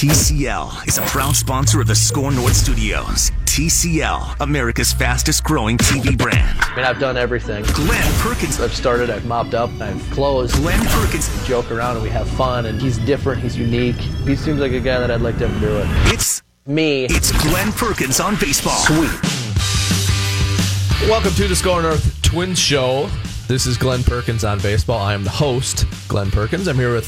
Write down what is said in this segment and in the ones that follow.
TCL is a proud sponsor of the SKOR North Studios. TCL, America's fastest growing TV brand. I mean, I've done everything. Glen Perkins. I've started, I've mopped up, I've closed. Glen Perkins. We joke around and we have fun, and he's different, he's unique. He seems like a guy that I'd like to have do it. It's Me. it's Glen Perkins on baseball. Sweet. Welcome to the SKOR North Twins Show. This is Glen Perkins on baseball. I am the host, Glen Perkins. I'm here with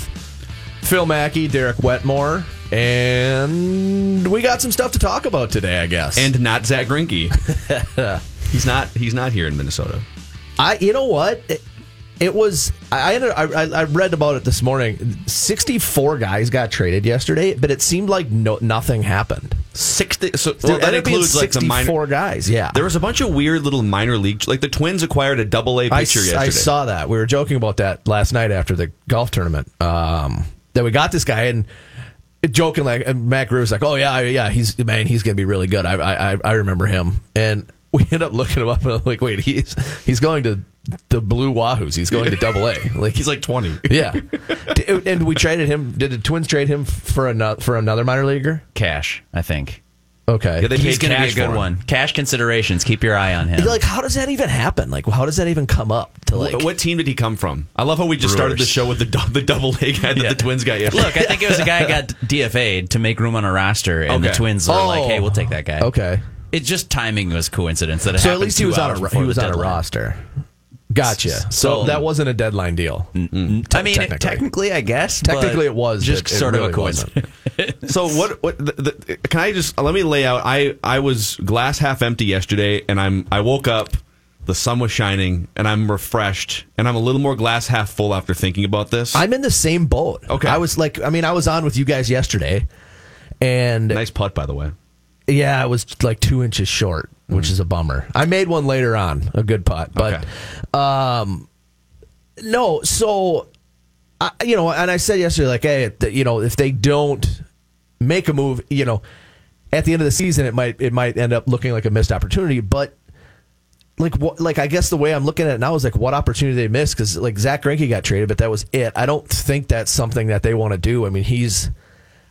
Phil Mackey, Derek Wetmore, and we got some stuff to talk about today, I guess. and not Zack Greinke. he's not. He's not here in Minnesota. I, you know what? It, it was. I, I I read about it this morning. Sixty-four guys got traded yesterday, but it seemed like no nothing happened. Sixty. So Well, that ended up being includes like the minor. sixty-four guys. Yeah, There was a bunch of weird little minor league. Like the Twins acquired a Double A pitcher s- yesterday. I saw that. We were joking about that last night after the golf tournament. Um, that we got this guy and joking like and Matt Greer was like, "Oh yeah, yeah, he's man, he's gonna be really good." I I, I- I remember him, and we end up looking him up and I'm like, "Wait, he's he's going to the Blue Wahoos. He's going to Double A. Like He's like twenty. yeah." And we traded him. Did the Twins trade him for another for another minor leaguer? cash, I think. Okay. Yeah, they He's paid going to be a cash good him. one. Cash considerations. Keep your eye on him. like, how does that even happen? Like, how does that even come up to like? Wh- what team did he come from? I love how we just started the Brewers. show with the dou- the Double A guy that Yeah. the Twins got yesterday. Look, I think it was a guy who got DFA'd to make room on a roster, and the Okay. Twins were like, Oh. "Hey, we'll oh. take that guy." Okay. It just timing was coincidence that it So at happened least he two was on hours a he before was the on a deadline. roster. Gotcha. So, So- that wasn't a deadline deal. Mm-hmm. I mean, technically, technically. I guess. Technically it was, just but it sort really of a coincidence. So what? What? The, the, can I just let me lay out? I I was glass half empty yesterday, and I'm I woke up, the sun was shining, and I'm refreshed, and I'm a little more glass half full after thinking about this. I'm in the same boat. Okay. I was like, I mean, I was on with you guys yesterday, and nice putt, by the way. yeah, I was like two inches short, which is a bummer. I made one later on, a good putt, but um, no. So, I, you know, and I said yesterday, like, hey, you know, if they don't make a move, you know, at the end of the season, it might it might end up looking like a missed opportunity, but. Like what? Like I guess the way I'm looking at it now is like what opportunity they missed because like Zack Greinke got traded, but that was it. I don't think that's something that they want to do. I mean, he's.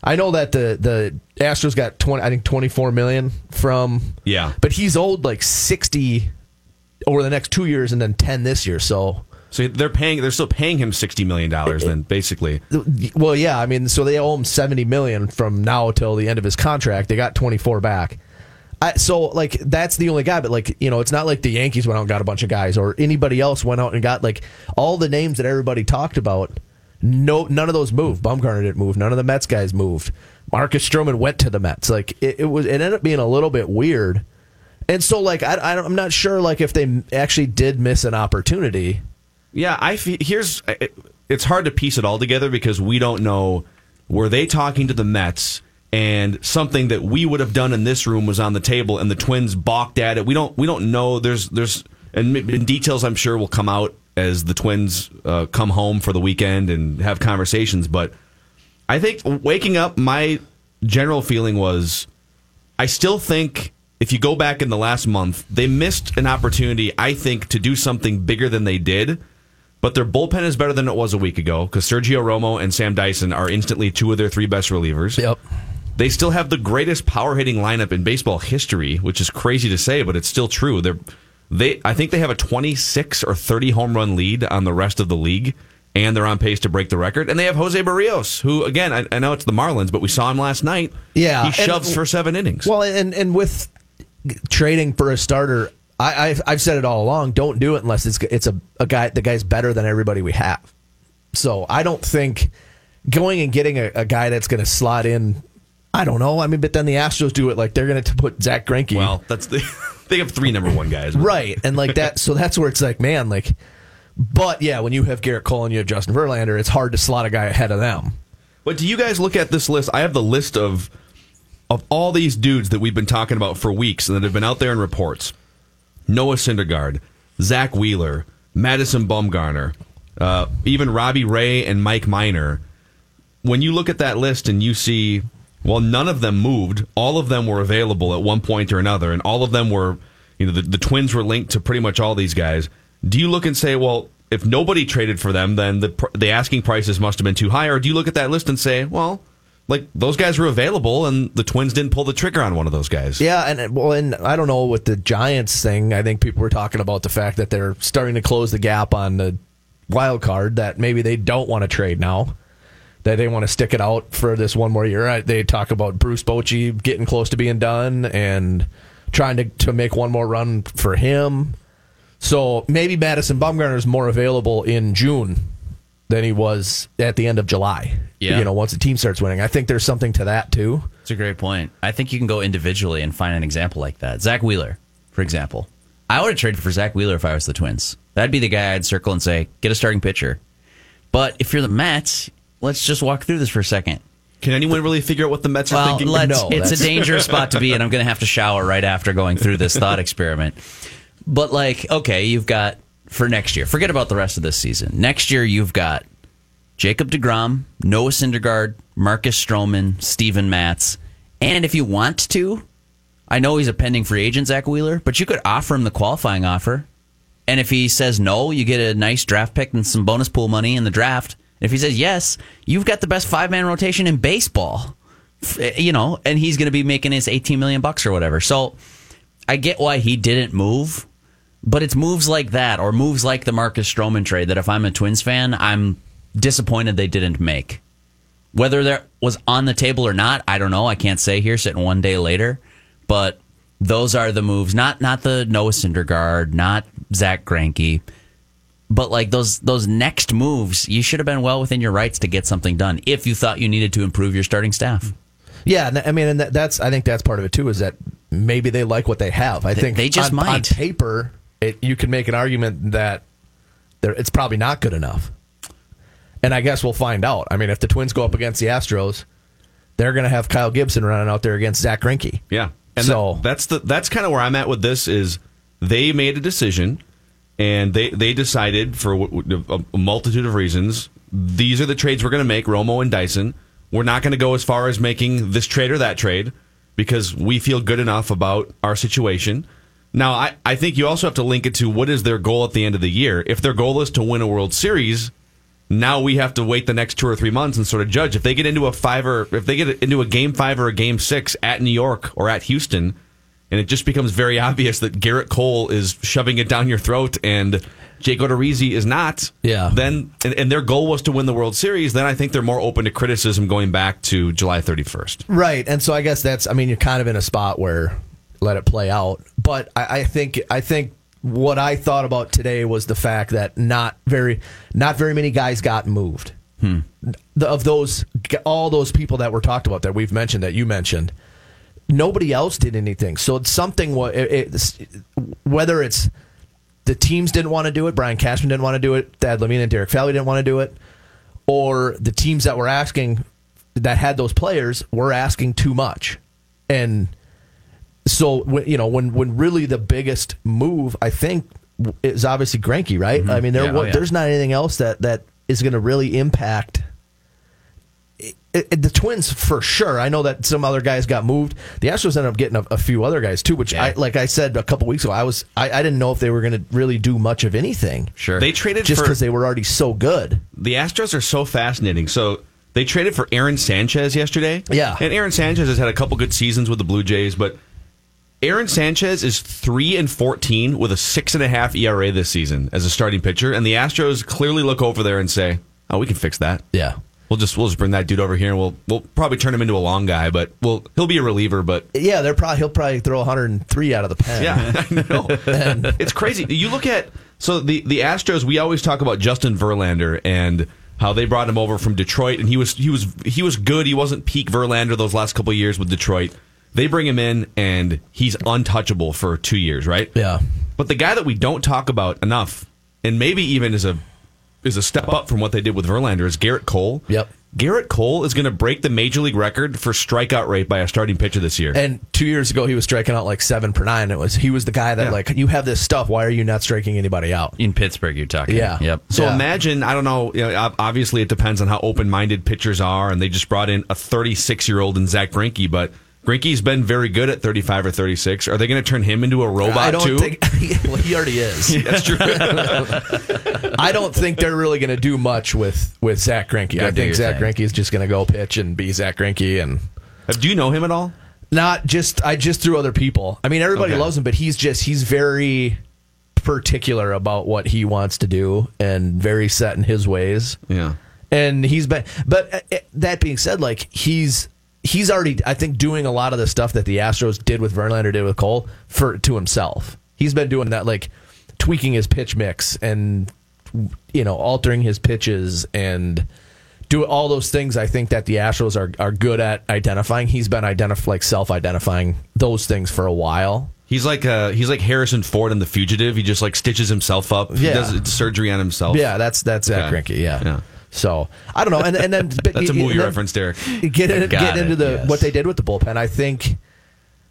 I know that the the Astros got twenty, I think twenty four million from. Yeah. but he's owed like sixty over the next two years and then ten this year. So, So they're paying. They're still paying him sixty million dollars. Then basically, well, yeah, I mean, so they owe him seventy million from now till the end of his contract. They got twenty four back. I, so like that's the only guy, but like you know, it's not like the Yankees went out and got a bunch of guys or anybody else went out and got like all the names that everybody talked about. No, none of those moved. Bumgarner didn't move. None of the Mets guys moved. Marcus Stroman went to the Mets. Like it, it was, it ended up being a little bit weird. And so, like, I, I I'm not sure, like, if they actually did miss an opportunity. yeah. I fe- here's. it- It's hard to piece it all together because we don't know. Were they talking to the Mets? And something that we would have done in this room was on the table, and the Twins balked at it. We don't. We don't know. There's. There's. And in details, I'm sure will come out as the Twins uh, come home for the weekend and have conversations. But I think waking up, my general feeling was I still think if you go back in the last month, they missed an opportunity, I think, to do something bigger than they did. But their bullpen is better than it was a week ago because Sergio Romo and Sam Dyson are instantly two of their three best relievers. Yep. They still have the greatest power hitting lineup in baseball history, which is crazy to say, but it's still true. They're they I think they have a 26 or 30 home run lead on the rest of the league and they're on pace to break the record. And they have Jose Berrios, who again, I, I know it's the Marlins, but we saw him last night. Yeah, He and- shoves for 7 innings. Well, and and with trading for a starter, I, I've I've said it all along. Don't do it unless it's it's a, a guy. The guy's better than everybody we have. So I don't think going and getting a, a guy that's going to slot in. I don't know. I mean, but then the Astros do it like they're going to put Zack Greinke. Well, that's the they have three number one guys. right, and like that. So that's where it's like, man, like. But yeah, when you have Gerrit Cole and you have Justin Verlander, it's hard to slot a guy ahead of them. But do you guys look at this list? I have the list of of all these dudes that we've been talking about for weeks and that have been out there in reports. Noah Syndergaard, Zack Wheeler, Madison Bumgarner, uh, even Robbie Ray and Mike Minor. When you look at that list and you see, well, none of them moved. All of them were available at one point or another, and all of them were, you know, the, the Twins were linked to pretty much all these guys. Do you look and say, well, if nobody traded for them, then the the asking prices must have been too high, or do you look at that list and say, well, like those guys were available, and the Twins didn't pull the trigger on one of those guys. Yeah, and well, and I don't know with the Giants thing. I think people were talking about the fact that they're starting to close the gap on the wild card. That maybe they don't want to trade now. That they want to stick it out for this one more year. They talk about Bruce Bochy getting close to being done and trying to to make one more run for him. So maybe Madison Bumgarner is more available in June than he was at the end of July. Yeah. You know, once the team starts winning. I think there's something to that too. It's a great point. I think you can go individually and find an example like that. Zack Wheeler, for example. I would have traded for Zack Wheeler if I was the Twins. That'd be the guy I'd circle and say, get a starting pitcher. But if you're the Mets, let's just walk through this for a second. Can anyone really figure out what the Mets are Well, thinking? let's, No, it's a dangerous spot to be in. I'm going to have to shower right after going through this thought experiment. But, like, okay, you've got for next year, forget about the rest of this season. Next year, you've got Jacob DeGrom, Noah Syndergaard, Marcus Stroman, Steven Matz. And if you want to, I know he's a pending free agent, Zack Wheeler, but you could offer him the qualifying offer. And if he says no, you get a nice draft pick and some bonus pool money in the draft. If he says yes, you've got the best five man rotation in baseball. Eh, you know, and he's going to be making his 18 million bucks or whatever. So I get why he didn't move, but it's moves like that or moves like the Marcus Stroman trade that if I'm a Twins fan, I'm disappointed they didn't make. Whether that was on the table or not, I don't know. I can't say here sitting one day later, but those are the moves. Not not the Noah Syndergaard, not Zack Greinke, but like those those next moves. You should have been well within your rights to get something done if you thought you needed to improve your starting staff. Yeah, I mean, and that's I think that's part of it too. Is that maybe they like what they have. I think they just on, on might. paper, it, you can make an argument that it's probably not good enough. And I guess we'll find out. I mean, if the Twins go up against the Astros, they're going to have Kyle Gibson running out there against Zack Greinke. Yeah, and So- that- that's the that's kind of where I'm at with this. Is they made a decision, and they they decided for a multitude of reasons. These are the trades we're going to make, Romo and Dyson. We're not going to go as far as making this trade or that trade because we feel good enough about our situation. Now, I, I think you also have to link it to what is their goal at the end of the year. If their goal is to win a World Series, now we have to wait the next two or three months and sort of judge if they get into a five or if they get into a game five or a game six at New York or at Houston, and it just becomes very obvious that Gerrit Cole is shoving it down your throat and Jake Odorizzi is not. Yeah. Then and, and their goal was to win the World Series. Then I think they're more open to criticism going back to July thirty first. Right, and so I guess that's. I mean, you're kind of in a spot where let it play out. But I, I think I think what I thought about today was the fact that not very not very many guys got moved. Hmm. The, of those all those people that were talked about that we've mentioned that you mentioned, nobody else did anything. So it's something. It, it's, whether it's the teams didn't want to do it, Brian Cashman didn't want to do it, Thad Levine and Derek Falvey didn't want to do it, or the teams that were asking that had those players were asking too much, and so when- you know when when really the biggest move I think is obviously Greinke, right? Mm-hmm. I mean, there Yeah, oh, yeah. there's not anything else that that is going to really impact. It, it- the Twins for sure. I know that some other guys got moved. The Astros ended up getting a, a few other guys too, which I like. I said a couple weeks ago, I was I, I didn't know if they were going to really do much of anything. Sure. They traded just because they were already so good. the Astros are so fascinating. So they traded for Aaron Sanchez yesterday. Yeah. And Aaron Sanchez has had a couple good seasons with the Blue Jays, but Aaron Sanchez is three and fourteen with a six and a half ERA this season as a starting pitcher, and the Astros clearly look over there and say, "Oh, we can fix that. Yeah. We'll just we'll just bring that dude over here, and we'll we'll probably turn him into a long guy, but we'll he'll be a reliever, but." Yeah, they're probably he'll probably throw 103 out of the pen. Yeah, I know. it's crazy. You look at so the the Astros. We always talk about Justin Verlander and how they brought him over from Detroit, and he was he was he was good. He wasn't peak Verlander those last couple of years with Detroit. They bring him in, and he's untouchable for two years, right? Yeah. But the guy that we don't talk about enough, and maybe even is a is a step up from what they did with Verlander, is Gerrit Cole. Yep. Gerrit Cole is going to break the major league record for strikeout rate by a starting pitcher this year. And two years ago, he was striking out like seven per nine. It was he was the guy that Yeah. like you have this stuff. Why are you not striking anybody out? in Pittsburgh, you're talking. Yeah. Yep. So Yeah. imagine, I don't know, you know, obviously it depends on how open minded pitchers are, and they just brought in a 36 year old in Zack Greinke, but Greinke's been very good at 35 or 36. Are they going to turn him into a robot I don't too? think. well, he already is. That's true. I don't think they're really going to do much with with Zack Greinke. I think Zack. Greinke is just going to go pitch and be Zack Greinke and Do you know him at all? not just I just through other people. I mean, everybody Okay. loves him, but he's just he's very particular about what he wants to do and very set in his ways. Yeah. and he's been but uh, uh, that being said like he's he's already i think doing a lot of the stuff that the astros did with verlander did with cole for to himself he's been doing that like tweaking his pitch mix and you know altering his pitches and do all those things i think that the astros are, are good at identifying he's been identif- like self-identifying those things for a while He's like uh, he's like Harrison Ford in The Fugitive. He just like stitches himself up. He does surgery on himself. yeah that's that's Zack Okay. Greinke, yeah. Yeah. So i don't know and, and then That's a movie then- reference, Derek. get, in, get into it, the yes. what they did with the bullpen. I think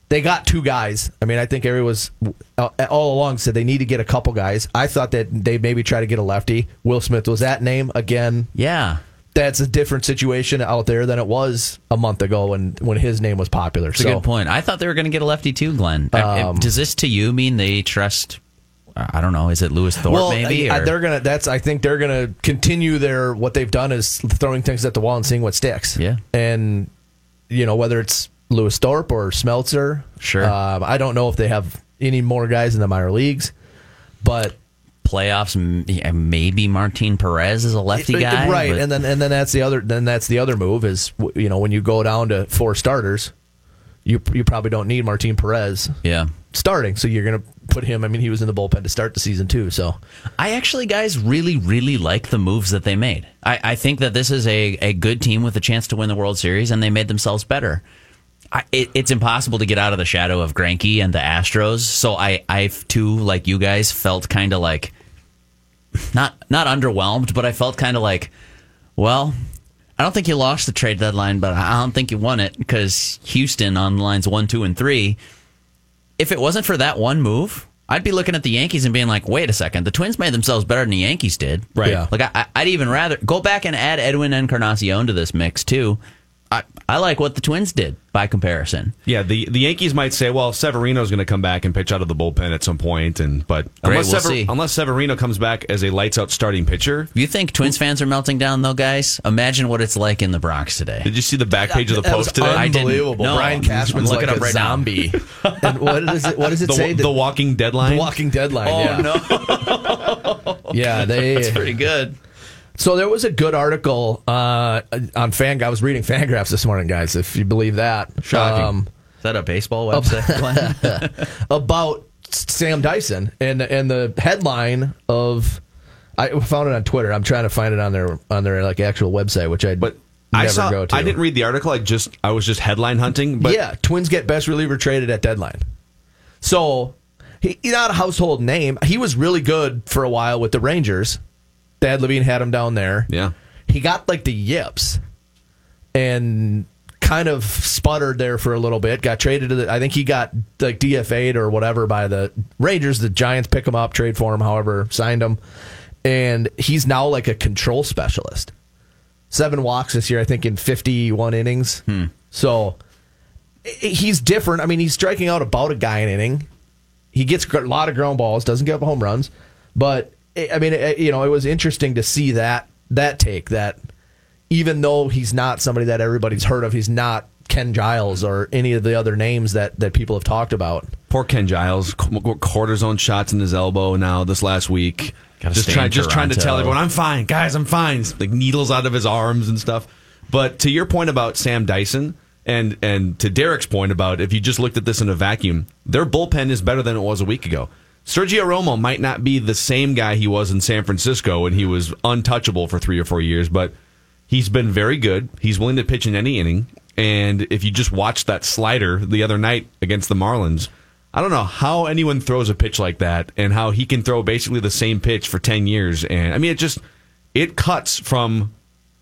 they got two guys. I mean, I think everyone was uh, all along said they need to get a couple guys. I thought that they maybe try to get a lefty. Will Smith was that name again. Yeah. That's a different situation out there than it was a month ago when when his name was popular. That's a good point. I thought they were going to get a lefty too, Glen. Uh, Um, Does this to you mean they trust? I don't know. Is it Lewis Thorpe? well, maybe they're gonna. That's. I think they're gonna continue their what they've done is throwing things at the wall and seeing what sticks. Yeah. and you know whether it's Lewis Thorpe or Smeltzer. Sure. Um, I don't know if they have any more guys in the minor leagues, but playoffs. Maybe Martin Perez is a lefty guy, right? but- And then and then that's the other. Then that's the other move is you know when you go down to four starters, you you probably don't need Martin Perez yeah. starting, so you're gonna put him. I mean, he was in the bullpen to start the season too, so. I actually, guys, really, really like the moves that they made. I, I think that this is a, a good team with a chance to win the World Series, and they made themselves better. I, it, it's impossible to get out of the shadow of Greinke and the Astros, so I, I too, like you guys, felt kind of like not not underwhelmed, but I felt kind of like, well, I don't think you lost the trade deadline, but I don't think you won it because Houston on lines one, two, and three if it wasn't for that one move, I'd be looking at the Yankees and being like, wait a second, the Twins made themselves better than the Yankees did. Right. Yeah. Like, I, I'd even rather go back and add Edwin Encarnacion to this mix, too. I, I like what the Twins did by comparison. Yeah, the, the Yankees might say, well, Severino's going to come back and pitch out of the bullpen at some point, and but Great, unless, we'll Sever- see. unless Severino comes back as a lights out starting pitcher, you think Twins fans are melting down, though, guys, imagine what it's like in the Bronx today. did you see the back page of the post today? I didn't- Unbelievable. no, Brian Cashman's looking like a right zombie. and what does it? What does it the, say? the walking deadline. The Walking Deadline. Oh, yeah. no. Yeah, they. That's pretty good. So there was a good article uh, on Fan. I was reading Fangraphs this morning, guys. If you believe that, Um, Shocking. Is that a baseball website, about Sam Dyson and and the headline of I found it on Twitter. I'm trying to find it on their on their like actual website, which I but never I saw. go to. I didn't read the article. I just I was just headline hunting. But yeah, Twins get best reliever traded at deadline. So he, he's not a household name. He was really good for a while with the Rangers. Thad Levine had him down there. Yeah. He got like the yips and kind of sputtered there for a little bit. Got traded to the I think he got like DFA'd or whatever by the Rangers. The Giants pick him up, trade for him, however, signed him. And he's now like a control specialist. Seven walks this year, I think, in 51 innings. Hmm. So he's different. I mean, he's striking out about a guy an inning. He gets a lot of ground balls, doesn't give up home runs. But I mean, it, you know, it was interesting to see that that take that even though he's not somebody that everybody's heard of, he's not Ken Giles or any of the other names that that people have talked about. Poor Ken Giles, qu- cortisone shots in his elbow now this last week. Gotta just stay trying, just trying to tell everyone, I'm fine, guys, I'm fine. Like needles out of his arms and stuff. But to your point about Sam Dyson, and and to Derek's point about if you just looked at this in a vacuum, their bullpen is better than it was a week ago. Sergio Romo might not be the same guy he was in San Francisco when he was untouchable for three or four years, but he's been very good. He's willing to pitch in any inning. And if you just watched that slider the other night against the Marlins, I don't know how anyone throws a pitch like that and how he can throw basically the same pitch for 10 years. And I mean, it just, it cuts from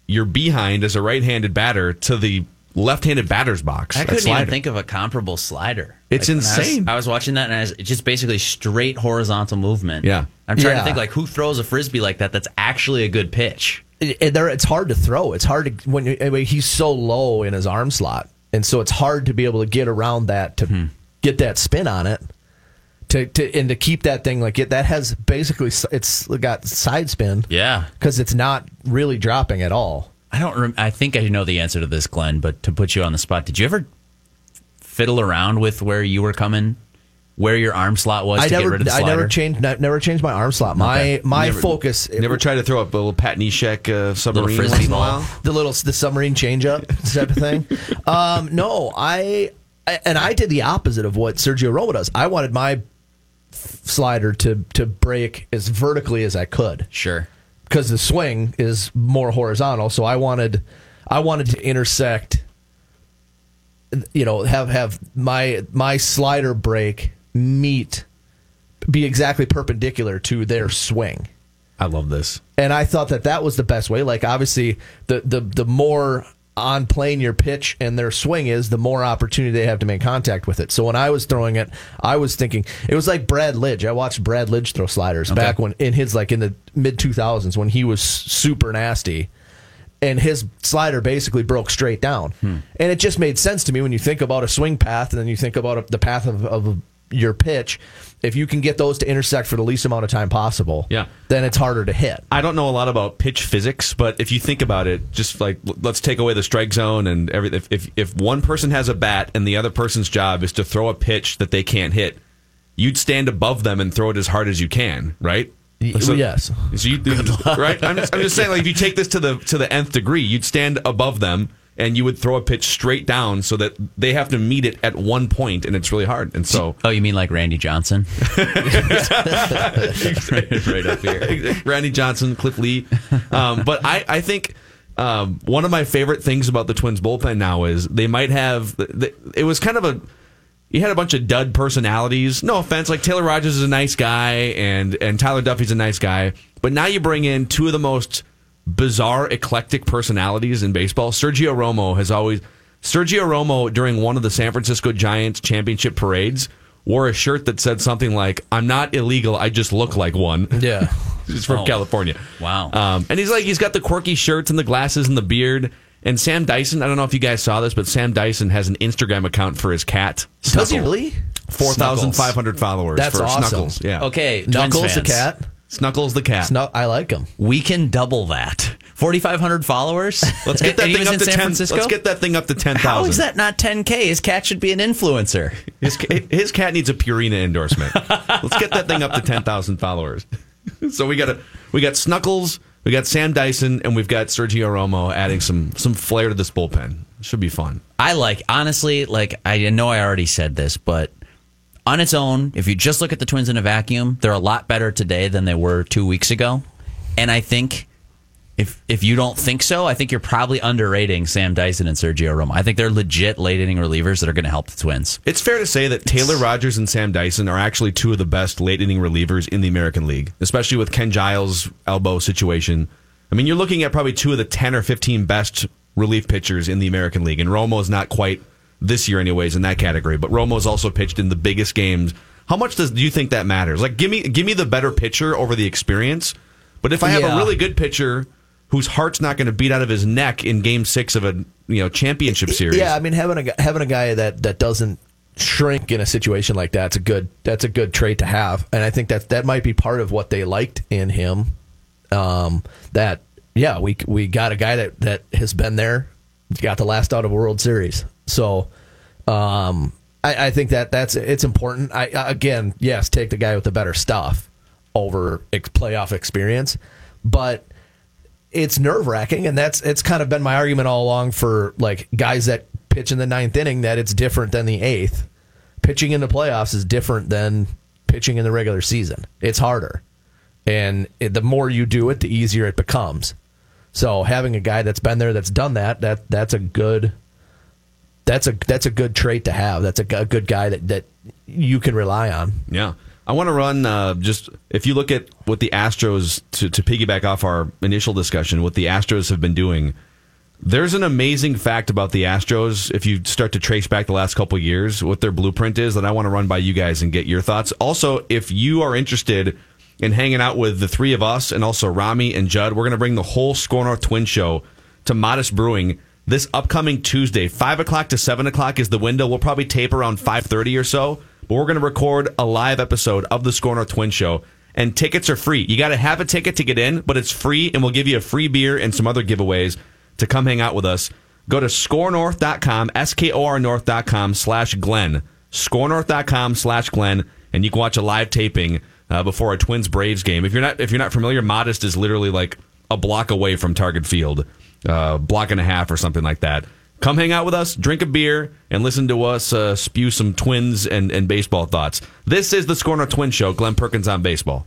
your behind as a right handed batter to the left handed batter's box. I couldn't slider. even think of a comparable slider. It's when I was- insane. I was, watching that, and I was, it's just basically straight horizontal movement. Yeah. I'm trying Yeah. to think like who throws a frisbee like that. That's actually a good pitch. It, it- there, it's hard to throw. It's hard to when you, I mean, he's so low in his arm slot. and so it's hard to be able to get around that to Hmm. get that spin on it. To, to and to keep that thing like it that has basically it's got side spin Yeah. because it's not really dropping at all. I don't. Rem- I think I know the answer to this, Glen. But to put you on the spot, did you ever fiddle around with where you were coming, where your arm slot was I to never get rid of the I never changed never changed my arm slot. My Okay. my Never- focus Never tried to throw up a little Pat Neshek uh, submarine frisbee once ball. the little the submarine changeup type of thing. Um, no, I, I and I did the opposite of what Sergio Romo does. I wanted my f- slider to to break as vertically as I could Sure. Because the swing is more horizontal. So I wanted I wanted to intersect. You know, have have my my slider break meet be exactly perpendicular to their swing I love this. and I thought that that was the best way. Like obviously, the the the more on plane your pitch and their swing is, the more opportunity they have to make contact with it. So when I was throwing it, I was thinking it was like Brad Lidge. I watched Brad Lidge throw sliders back when in his like in the mid two thousands when he was super nasty. And his slider basically broke straight down, hmm. and it just made sense to me when you think about a swing path, and then you think about the path of, of your pitch. If you can get those to intersect for the least amount of time possible, Yeah. then it's harder to hit. I don't know a lot about pitch physics, but if you think about it, just like let's take away the strike zone and everything. If, if if one person has a bat and the other person's job is to throw a pitch that they can't hit, you'd stand above them and throw it as hard as you can, right? Y- yes. So you, right? I'm just, I'm just saying, like if you take this to the to the nth degree, you'd stand above them and you would throw a pitch straight down so that they have to meet it at one point, and it's really hard. And so Oh, you mean like Randy Johnson? right, right up here. Randy Johnson, Cliff Lee. Um, but I, I think um, one of my favorite things about the Twins bullpen now is they might have. It was kind of a. You had a bunch of dud personalities. No offense, like Taylor Rogers is a nice guy, and and Tyler Duffey's a nice guy. But now you bring in two of the most bizarre, eclectic personalities in baseball. Sergio Romo has always. Sergio Romo during one of the San Francisco Giants championship parades wore a shirt that said something like, "I'm not illegal. I just look like one." Yeah. He's from Oh. California. Wow. Um, and he's like, he's got the quirky shirts and the glasses and the beard. And Sam Dyson, I don't know if you guys saw this, but Sam Dyson has an Instagram account for his cat. Does he really? 4,500 followers That's for awesome. Snuckles. Yeah. Okay, Twins Knuckles the cat. Snuckles the cat. No, I like him. We can double that. 4,500 followers. Let's get that thing up to San 10. Francisco? Let's get that thing up to 10,000. How is that not 10k? His cat should be an influencer. His, his cat needs a Purina endorsement. Let's get that thing up to 10,000 followers. so we got a, we got Snuckles, we got Sam Dyson, and we've got Sergio Romo adding some some flair to this bullpen. Should be fun. I like honestly, like I know I already said this, but on its own, if you just look at the Twins in a vacuum, they're a lot better today than they were two weeks ago. And I think if if you don't think so, I think you're probably underrating Sam Dyson and Sergio Romo. I think they're legit late inning relievers that are going to help the Twins. It's fair to say that Taylor Rogers and Sam Dyson are actually two of the best late inning relievers in the American League, especially with Ken Giles' elbow situation. I mean, you're looking at probably two of the 10 or 15 best relief pitchers in the American League, and Romo is not quite this year, anyways, in that category. But Romo's also pitched in the biggest games. How much does do you think that matters? Like, give me give me the better pitcher over the experience. But if I have Yeah. a really good pitcher whose heart's not going to beat out of his neck in Game Six of a you know championship series, Yeah, I mean having a having a guy that that doesn't shrink in a situation like that's a good that's a good trait to have, and I think that that might be part of what they liked in him. Um, that yeah, we we got a guy that that has been there, got the last out of a World Series, so. Um, I, I think that that's it's important. I again, yes, take the guy with the better stuff over ex- playoff experience, but it's nerve wracking, and that's it's kind of been my argument all along for like guys that pitch in the ninth inning that it's different than the eighth. Pitching in the playoffs is different than pitching in the regular season. It's harder, and the more you do it, the easier it becomes. So having a guy that's been there, that's done that, that that's a good. That's a that's a good trait to have. That's a good guy that, that you can rely on. Yeah. I want to run uh, just if you look at what the Astros to, to piggyback off our initial discussion, what the Astros have been doing. There's an amazing fact about the Astros if you start to trace back the last couple years what their blueprint is that I want to run by you guys and get your thoughts. Also, if you are interested in hanging out with the three of us and also Rami and Judd, we're going to bring the whole SKOR North Twin show to Modest Brewing this upcoming Tuesday, five o'clock to seven o'clock is the window. We'll probably tape around five thirty or so, but we're going to record a live episode of the SKOR North Twin Show. And tickets are free. You got to have a ticket to get in, but it's free, and we'll give you a free beer and some other giveaways to come hang out with us. Go to skornorth.com, S K O R North.com slash Glenn. Skornorth.com slash Glenn, and you can watch a live taping uh, before a Twins Braves game. If you're not if you're not familiar, Modest is literally like a block away from Target Field, uh, block and a half or something like that. Come hang out with us, drink a beer, and listen to us uh, spew some Twins and, and baseball thoughts. This is the SKOR North Twin Show. Glen Perkins on baseball.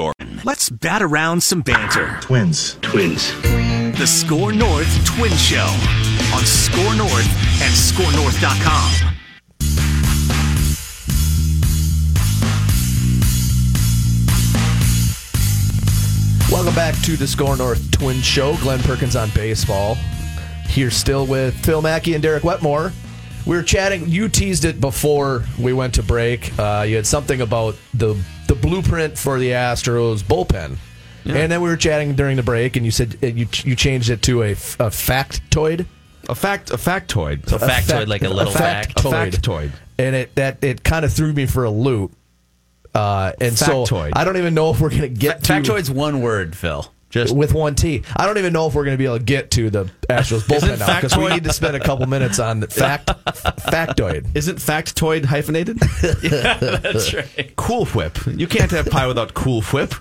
yours. Let's bat around some banter. Twins. Twins. The SKOR North Twin Show on SKOR North and SKORNorth.com. Welcome back to the SKOR North Twin Show. Glen Perkins on baseball. Here still with Phil Mackey and Derek Wetmore. We were chatting. You teased it before we went to break. Uh, you had something about the the blueprint for the Astros bullpen, and then we were chatting during the break, and you said uh, you you changed it to a factoid. A fact, a factoid. A factoid, like a little fact. A factoid. and it that it kind of threw me for a loop. Uh, and so I don't even know if we're going to get to Factoid's one word, Phil. Just with one T. I don't even know if we're going to be able to get to the Astros bullpen now because we need to spend a couple minutes on fact factoid. Isn't factoid hyphenated? that's right. cool whip. You can't have pie without cool whip.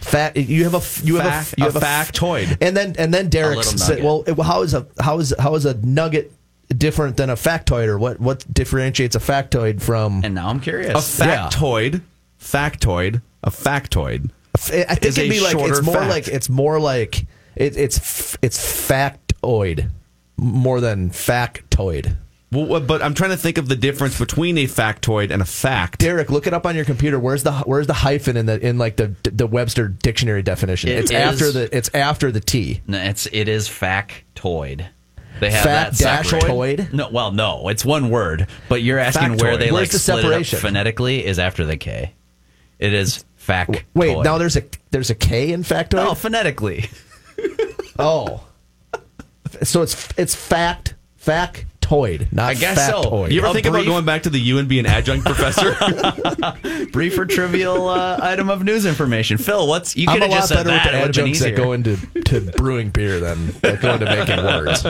Fat. You have a you have Fac- a you a have factoid. And then and then Derek said, "Well, how is a how is how is a nugget different than a factoid, or what what differentiates a factoid from?" And now I'm curious. A curious. factoid, factoid, a factoid. I think it'd be like it's more fact. like it's more like it, it's it's factoid more than factoid. Well, but I'm trying to think of the difference between a factoid and a fact. Derek, look it up on your computer. Where's the where's the hyphen in the in like the the Webster dictionary definition? It it's is- after the it's after the T. No, it's it is factoid. They have Fact that dash toid? No, well, no, it's one word. But you're asking where they Where's like the split separation? it up phonetically is after the K. It is fact. Wait, now there's a there's a K in factoid. no phonetically. Oh, so it's it's fact factoid, not I guess so. You ever A think about going back to the U and be an adjunct professor? Brief or trivial uh, item of news information. Phil, what's you could a have lot just said better with the It would've been adjuncts that go into to brewing beer than that go into making words.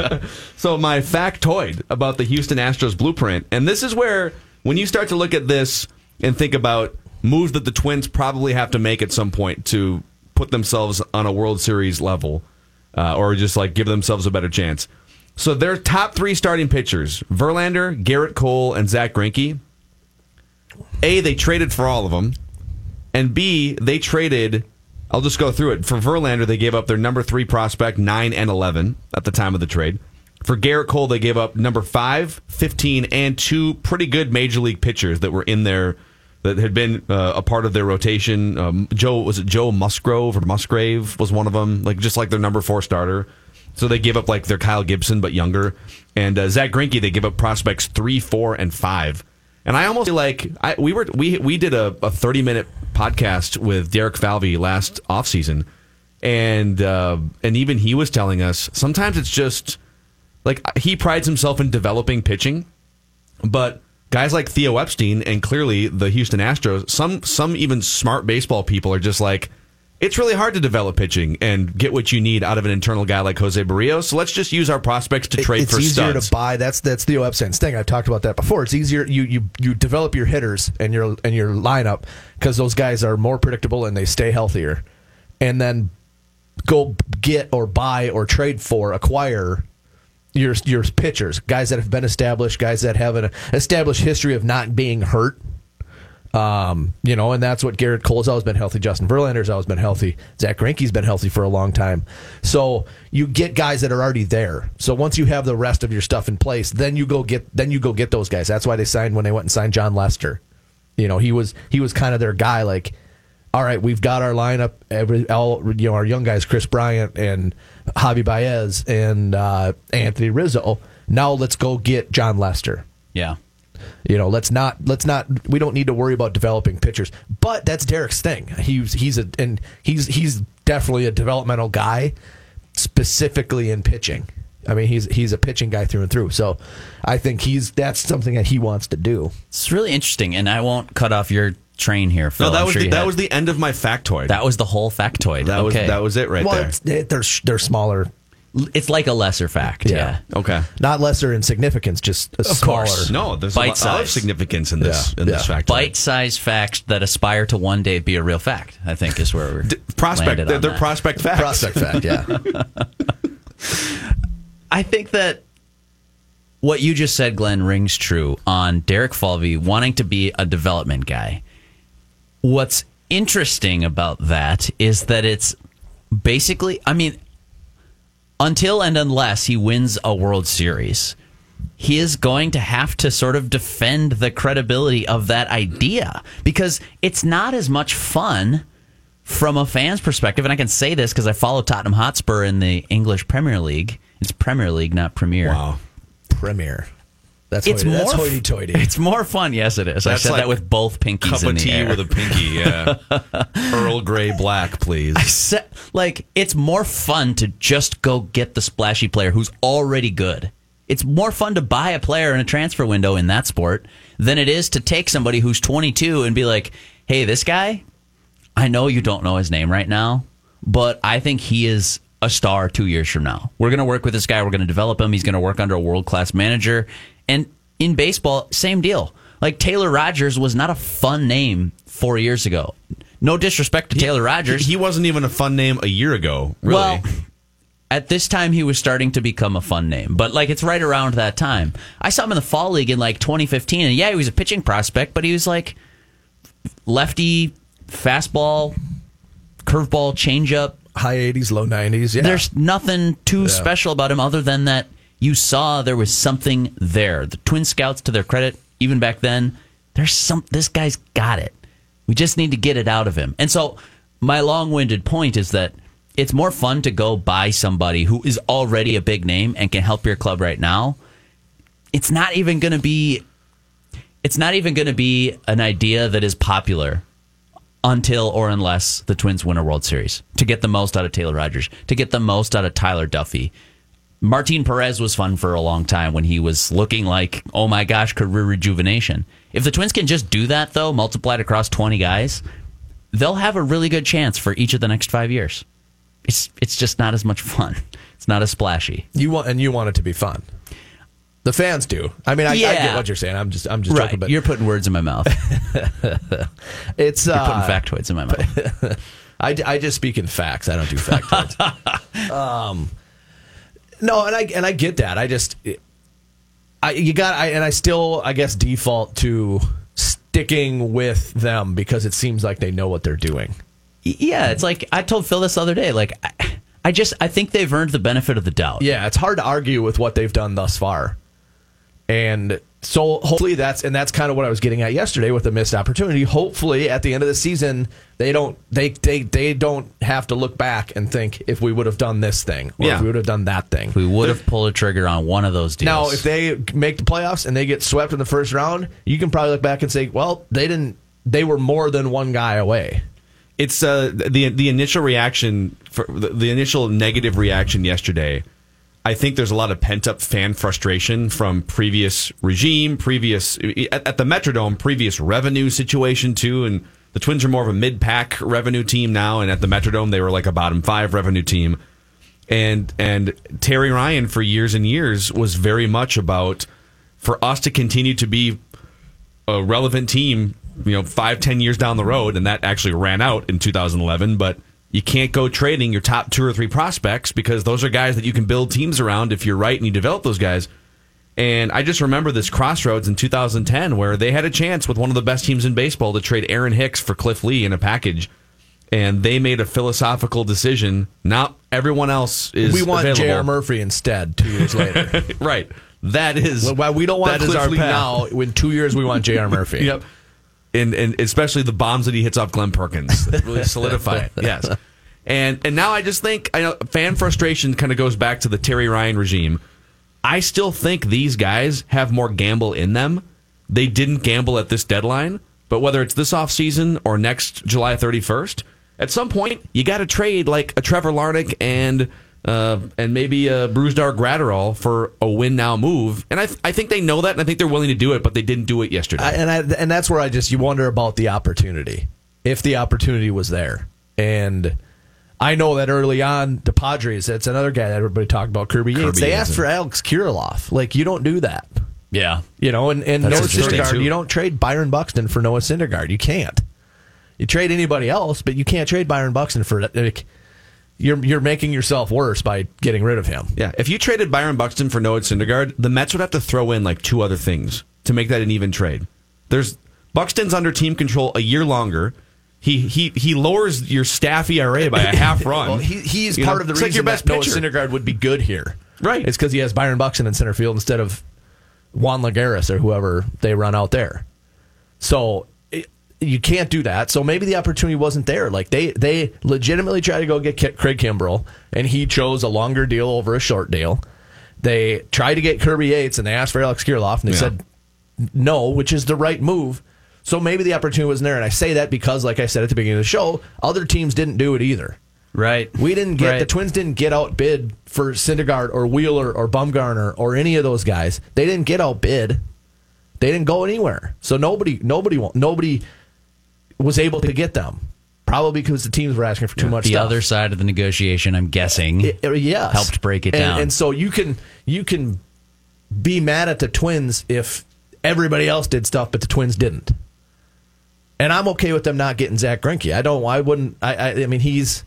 so my factoid about the Houston Astros blueprint, and this is where when you start to look at this and think about moves that the Twins probably have to make at some point to put themselves on a World Series level, uh, or just like give themselves a better chance. So their top three starting pitchers: Verlander, Gerrit Cole, and Zack Greinke. A, they traded for all of them, and B, they traded. I'll just go through it. For Verlander, they gave up their number three prospect, 9 and 11 at the time of the trade. For Gerrit Cole, they gave up number 5, 15, and two pretty good major league pitchers that were in there that had been uh, a part of their rotation. Um, Joe, was it Joe Musgrove or Musgrave was one of them, like just like their number four starter. So they gave up like their Kyle Gibson, but younger. And uh, Zack Greinke, they give up prospects three, four, and five. And I almost feel like I, we were we we did a, a thirty minute podcast with Derek Falvey last offseason. and uh, and even he was telling us sometimes it's just like he prides himself in developing pitching, but guys like Theo Epstein and clearly the Houston Astros, some some even smart baseball people are just like. It's really hard to develop pitching and get what you need out of an internal guy like Jose Berrios. So let's just use our prospects to trade it's for studs. It's easier to buy. That's that's Theo Epstein's thing. I've talked about that before. It's easier you you you develop your hitters and your and your lineup because those guys are more predictable and they stay healthier, and then go get or buy or trade for acquire your your pitchers, guys that have been established, guys that have an established history of not being hurt. Um, you know, and that's what Gerrit Cole's always been healthy. Justin Verlander's always been healthy. Zack Greinke's been healthy for a long time. So you get guys that are already there. So once you have the rest of your stuff in place, then you go get then you go get those guys. That's why they signed when they went and signed Jon Lester. You know, he was he was kind of their guy. Like, all right, we've got our lineup. Every all you know, our young guys, Kris Bryant and Javi Baez and uh, Anthony Rizzo. Now let's go get Jon Lester. Yeah. You know, let's not let's not we don't need to worry about developing pitchers. But that's Derek's thing. He's he's a and he's he's definitely a developmental guy, specifically in pitching. I mean, he's he's a pitching guy through and through. So I think he's that's something that he wants to do. It's really interesting, and I won't cut off your train here. Phil. No, that I'm was sure the, that had- was the end of my factoid. that was the whole factoid. that was okay. that was it right well, there. it's, they- they're they're smaller, It's like a lesser fact. Yeah. Yeah. Okay. not lesser in significance, just a smaller. course. No, there's a Bite lot of size. significance in this Yeah, in this yeah. factoid. Bite-sized facts that aspire to one day be a real fact. I think is where we're D- prospect. landed They're, on they're that. prospect facts. Prospect fact, yeah. I think that what you just said, Glen, rings true on Derek Falvey wanting to be a development guy. What's interesting about that is that it's basically, I mean, until and unless he wins a World Series, he is going to have to sort of defend the credibility of that idea because it's not as much fun from a fan's perspective. And I can say this because I follow Tottenham Hotspur in the English Premier League. It's Premier League, not Premier. Wow. Premier. That's It's hoity, more that's hoity-toity. It's more fun. Yes, it is. I said like that with both pinkies Cup in of the tea air. with a pinky. Yeah. Earl Grey black, please. Se- like it's more fun to just go get the splashy player who's already good. It's more fun to buy a player in a transfer window in that sport than it is to take somebody who's 22 and be like, "Hey, this guy, I know you don't know his name right now, but I think he is a star 2 years from now. We're going to work with this guy, we're going to develop him, he's going to work under a world-class manager." And in baseball, same deal. Like Taylor Rogers was not a fun name 4 years ago. No disrespect to Taylor Rogers. He, he wasn't even a fun name a year ago. Really. Well, at this time, he was starting to become a fun name, but like it's right around that time. I saw him in the fall league in like 2015, and yeah, he was a pitching prospect, but he was like lefty, fastball, curveball, changeup. High 80s, low 90s. Yeah. There's nothing too special about him other than that you saw there was something there. The Twin Scouts, to their credit, even back then, there's some. This guy's got it. We just need to get it out of him. And so, my long-winded point is that it's more fun to go buy somebody who is already a big name and can help your club right now. It's not even going to be. It's not even going to be an idea that is popular until or unless the Twins win a World Series to get the most out of Taylor Rogers, to get the most out of Tyler Duffey. Martin Perez was fun for a long time when he was looking like, oh my gosh, career rejuvenation. If the Twins can just do that, though, multiplied across 20 guys, they'll have a really good chance for each of the next five years. It's, it's just not as much fun. It's not as splashy. You want and you want it to be fun. The fans do. I mean, I, I Yeah. get what you're saying. I'm just I'm just Right. joking, but You're putting words in my mouth. it's You're uh, putting factoids in my mouth. I, I just speak in facts. I don't do factoids. um, no, and I and I get that. I just I you got I and I still I guess default to sticking with them because it seems like they know what they're doing. Yeah, it's like I told Phil this other day. Like, I, I just I think they've earned the benefit of the doubt. Yeah, it's hard to argue with what they've done thus far. And so hopefully that's and that's kind of what I was getting at yesterday with the missed opportunity. Hopefully at the end of the season they don't they they, they don't have to look back and think if we would have done this thing or Yeah. if we would have done that thing. we would have pulled a trigger on one of those deals. Now, if they make the playoffs and they get swept in the first round, you can probably look back and say, well, they didn't they were more than one guy away. it's uh, the the initial reaction for the, the initial negative reaction yesterday. I think there's a lot of pent up fan frustration from previous regime, previous at, at the Metrodome, previous revenue situation too, and the Twins are more of a mid pack revenue team now, and at the Metrodome they were like a bottom five revenue team, and and Terry Ryan for years and years was very much about for us to continue to be a relevant team, you know, five, ten years down the road, and that actually ran out in 2011. But you can't go trading your top two or three prospects because those are guys that you can build teams around if you're right and you develop those guys. And I just remember this crossroads in 2010 where they had a chance with one of the best teams in baseball to trade Aaron Hicks for Cliff Lee in a package. And they made a philosophical decision. Now everyone else is we want. J.R. Murphy instead two years later. right. That is Well, we don't want Cliff Lee path. now. In two years, we want J.R. Murphy. Yep. And and especially the bombs that he hits off Glen Perkins really solidify it. Yes. And and now I just think I know fan frustration kind of goes back to the Terry Ryan regime. I still think these guys have more gamble in them. They didn't gamble at this deadline, but whether it's this offseason or next July 31st, at some point you got to trade like a Trevor Larnach and uh, and maybe a Brusdar Graterol for a win now move. And I, th- I think they know that, and I think they're willing to do it, but they didn't do it yesterday. I, and I, and that's where I just you wonder about the opportunity, if the opportunity was there. And I know that early on, the Padres, that's another guy that everybody talked about, Kirby Yates. Kirby they asked for Alex Kirilloff. Like you don't do that, Yeah. you know. And, and That's Noah Syndergaard, too. you don't trade Byron Buxton for Noah Syndergaard. You can't. You trade anybody else, but you can't trade Byron Buxton for like. You're you're making yourself worse by getting rid of him. Yeah, if you traded Byron Buxton for Noah Syndergaard, the Mets would have to throw in like two other things to make that an even trade. There's Buxton's under team control a year longer. He he he lowers your staff ERA by a half run. Well, he, he's You part know, of the it's like reason your best that Noah pitcher. Syndergaard would be good here. Right. It's because he has Byron Buxton in center field instead of Juan Lagares or whoever they run out there. So you can't do that. So maybe the opportunity wasn't there. Like they they legitimately tried to go get Craig Kimbrel, and he chose a longer deal over a short deal. They tried to get Kirby Yates, and they asked for Alex Kirilloff, and they Yeah. said no, which is the right move. So maybe the opportunity wasn't there, and I say that because, like I said at the beginning of the show, other teams didn't do it either. Right. We didn't get Right. the Twins didn't get outbid for Syndergaard or Wheeler or Bumgarner or any of those guys. They didn't get outbid. They didn't go anywhere. So nobody nobody nobody was able to get them. Probably because the teams were asking for too much. The stuff. other side of the negotiation, I'm guessing. It- yes. helped break it And- down. And so you can you can be mad at the Twins if everybody else did stuff, but the Twins didn't. And I'm okay with them not getting Zack Greinke. I don't. I wouldn't. I. I, I mean, he's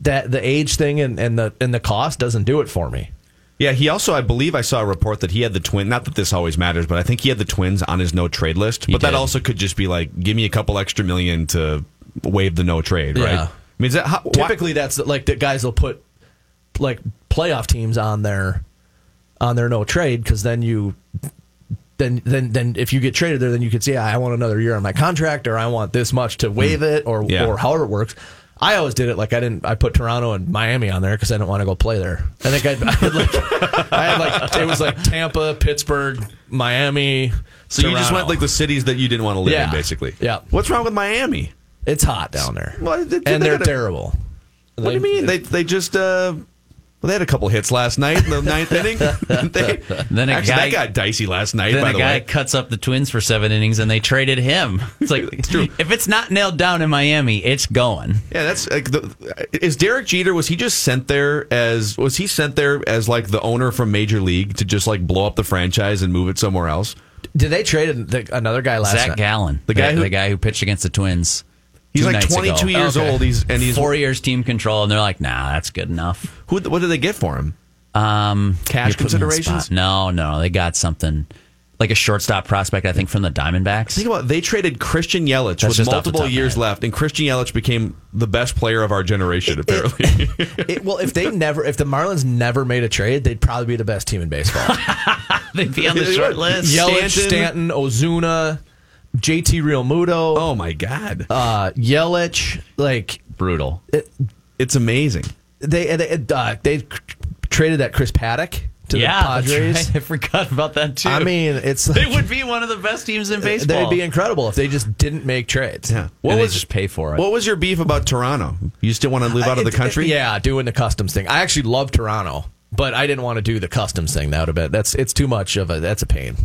that the age thing and, and the and the cost doesn't do it for me. Yeah, he also, I believe, I saw a report that he had the twin. Not that this always matters, but I think he had the Twins on his no trade list. He but that also could just be like, give me a couple extra million to waive the no trade, right? Yeah. I mean, that how, why- Typically, that's like the guys will put like playoff teams on their on their no trade because then you then then then if you get traded there, then you could say, I want another year on my contract, or I want this much to waive hmm. it, or Yeah. or however it works. I always did it like I didn't. I put Toronto and Miami on there because I didn't want to go play there. I think I'd, I had like I had like it was like Tampa, Pittsburgh, Miami. so you just Toronto. went like the cities that you didn't want to live Yeah. in, basically. Yeah. What's wrong with Miami? It's hot down there, Well, they- they and they're gotta- terrible. What do you mean? They they just uh, well, they had a couple hits last night in the ninth inning. they, Then a actually, guy- that got dicey last night. Then by a the guy way, cuts up the Twins for seven innings, and they traded him. It's like it's true. if it's not nailed down in Miami, it's going. Yeah, that's like the, is Derek Jeter. Was he just sent there as was he sent there as like the owner from Major League to just like blow up the franchise and move it somewhere else? Did they trade another guy last Zac night? Gallen, The guy who- the guy who pitched against the Twins. He's like nights ago. 22 years Okay. old. He's and he's four years team control, and they're like, "Nah, that's good enough." Who, what did they get for him? Um, Cash you're putting me on the considerations? No, no, they got something like a shortstop prospect, I think, from the Diamondbacks. Think about it, they traded Christian Yelich That's with just off the multiple top of my years head. left, and Christian Yelich became the best player of our generation. Apparently, It, well, if they never, if the Marlins never made a trade, they'd probably be the best team in baseball. They'd be on the They short list. Yelich, Stanton. Stanton, Ozuna, JT Realmuto, oh my god, uh, Yelich, like Brutal. it's amazing. they they uh, they traded that Chris Paddack to yeah, the Padres. right. I forgot about that too. I mean, it's like, they would be one of the best teams in baseball. they'd be incredible if they just didn't make trades. Yeah. and they just pay for it. What was your beef about Toronto? You still want to live out of the It- country? yeah, doing the customs thing. I actually love Toronto, but I didn't want to do the customs thing. That would have been that's it's too much of a that's a pain.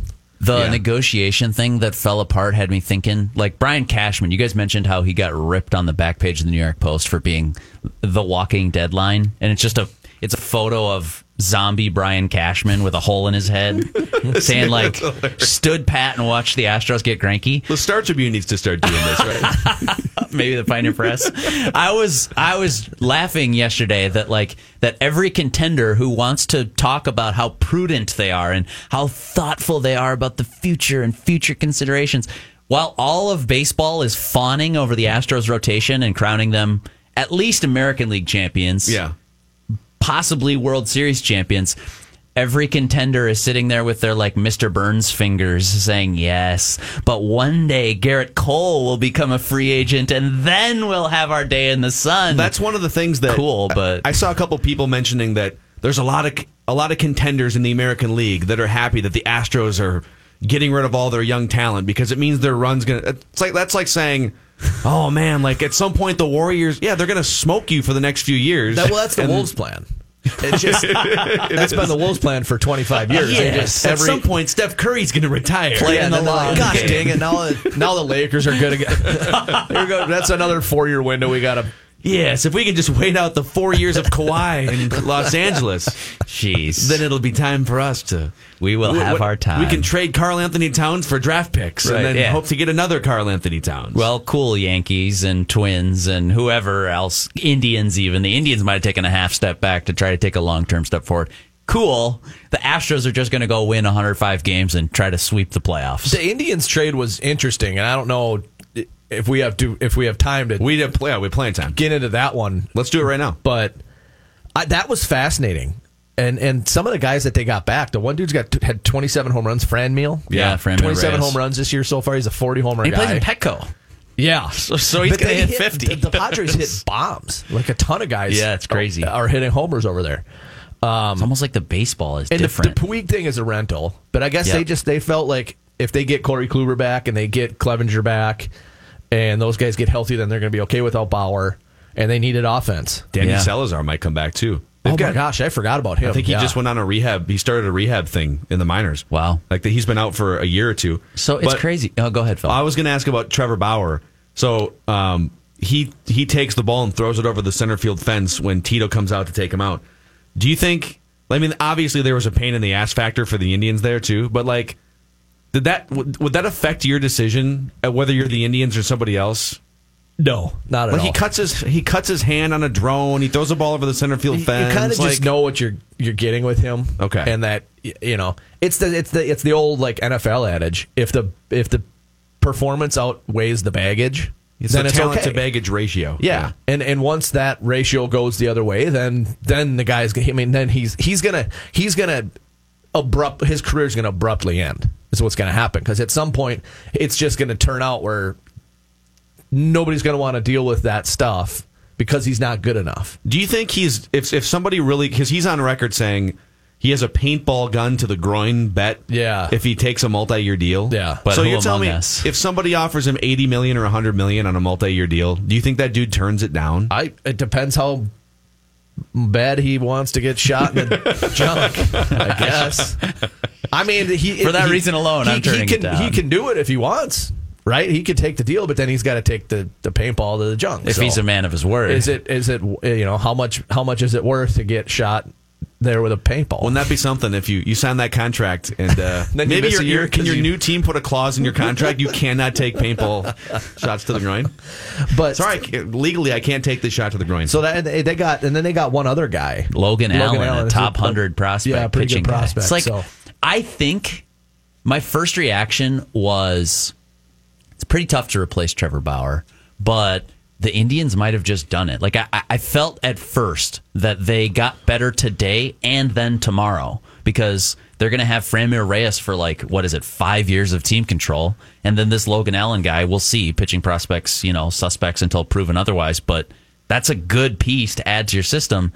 The Yeah. negotiation thing that fell apart had me thinking, like Brian Cashman. You guys mentioned how he got ripped on the back page of the New York Post for being the walking deadline, and it's just a it's a photo of zombie Brian Cashman with a hole in his head, saying like, "Stood pat and watched the Astros get cranky." The Star Tribune needs to start doing this, right? maybe the Pioneer Press. I was I was laughing yesterday that like that every contender who wants to talk about how prudent they are and how thoughtful they are about the future and future considerations, while all of baseball is fawning over the Astros rotation and crowning them at least American League champions, yeah. Possibly World Series champions. Every contender is sitting there with their like Mr. Burns fingers saying yes, but one day Gerrit Cole will become a free agent and then we'll have our day in the sun. That's one of the things that Cool, but- I, I saw a couple people mentioning that there's a lot of a lot of contenders in the American League that are happy that the Astros are getting rid of all their young talent because it means their run's gonna. It's like that's like saying, "Oh man, like at some point the Warriors, yeah, they're gonna smoke you for the next few years." That, well, that's the And- Wolves plan. It's just that's been the Wolves plan for 25 years. Yes, just at some point Steph Curry's gonna retire. Play Yeah, in the then they're like, long Gosh game." dang it! Now, now the Lakers are good again. Here we go. That's another four-year window. We got to. Yes, if we can just wait out the four years of Kawhi in Los Angeles, Jeez. then it'll be time for us to. we will have What- our time. We can trade Karl-Anthony Towns for draft picks Right, and then yeah. hope to get another Karl-Anthony Towns. well, cool Yankees and Twins and whoever else, Indians even. The Indians might have taken a half step back to try to take a long term step forward. Cool. The Astros are just going to go win 105 games and try to sweep the playoffs. The Indians trade was interesting, and I don't know if we have to if we have time to we did play. Yeah, we playing time. get into that one. Let's do it right now. but I, that was fascinating. And and some of the guys that they got back, the one dude's got had 27 home runs. Franmil, Yeah, Fran 27 Reyes. home runs this year so far. He's a 40 homer he guy. plays in Petco. yeah, So, so he's But going to they hit 50. The, the Padres hit bombs. Like a ton of guys. Yeah, it's crazy. Are hitting homers over there. Um, it's almost like the baseball is And the, the. Puig thing is a rental, but I guess Yep. they just they felt like if they get Corey Kluber back and they get Clevinger back, and those guys get healthy, then they're going to be okay without Bauer, and they needed offense. Danny Yeah. Salazar might come back too. Oh They've my got- gosh, I forgot about him. I think he Yeah. just went on a rehab. He started a rehab thing in the minors. Wow. Like that he's been out for a year or two. so it's But crazy. Oh, go ahead, Phil. I was going to ask about Trevor Bauer. So um, he he takes the ball and throws it over the center field fence when Tito comes out to take him out. Do you think? I mean, obviously there was a pain in the ass factor for the Indians there too, but like, did that would, would that affect your decision at whether you're the Indians or somebody else? no, not at Like all. he cuts his he cuts his hand on a drone. He throws a ball over the center field fence. you kind of like, just know what you're you're getting with him. Okay. and that you know it's the it's the it's the old like NFL adage: if the if the performance outweighs the baggage, It's then a it's talent okay. to baggage ratio. Yeah. and and once that ratio goes the other way, then then the guy's. I mean, then he's he's gonna he's gonna abrupt his career's gonna abruptly end. Is what's gonna happen because at some point it's just gonna turn out where nobody's gonna want to deal with that stuff because he's not good enough. Do you think he's if if somebody really because he's on record saying he has a paintball gun to the groin bet? Yeah. If he takes a multi-year deal. Yeah. But so you're telling me us? if somebody offers him eighty million or hundred million on a multi-year deal, do you think that dude turns it down? I it depends how bad he wants to get shot in the junk. I guess. I mean, he For that he- reason alone, he, I'm turning he it can, down. He can do it if he wants, right? He could take the deal, but then he's got to take the, the paintball to the junk. if So he's a man of his word. is it is it you know how much how much is it worth to get shot there with a paintball? Wouldn't that be something if you, you sign that contract and uh, Then you maybe your, a your, can 'cause your you- new team put a clause in your contract you cannot take paintball shots to the groin? but Sorry, legally I can't take the shot to the groin. So that they they got and then they got one other guy, Logan, Allen, a top hundred prospect, yeah, pretty pitching good guy. prospect. It's like so. I think my first reaction was it's pretty tough to replace Trevor Bauer, but the Indians might have just done it. Like I, I felt at first that they got better today and then tomorrow because they're going to have Franmil Reyes for like what is it, five years of team control, and then this Logan Allen guy. We'll see pitching prospects, you know, suspects until proven otherwise, but that's a good piece to add to your system.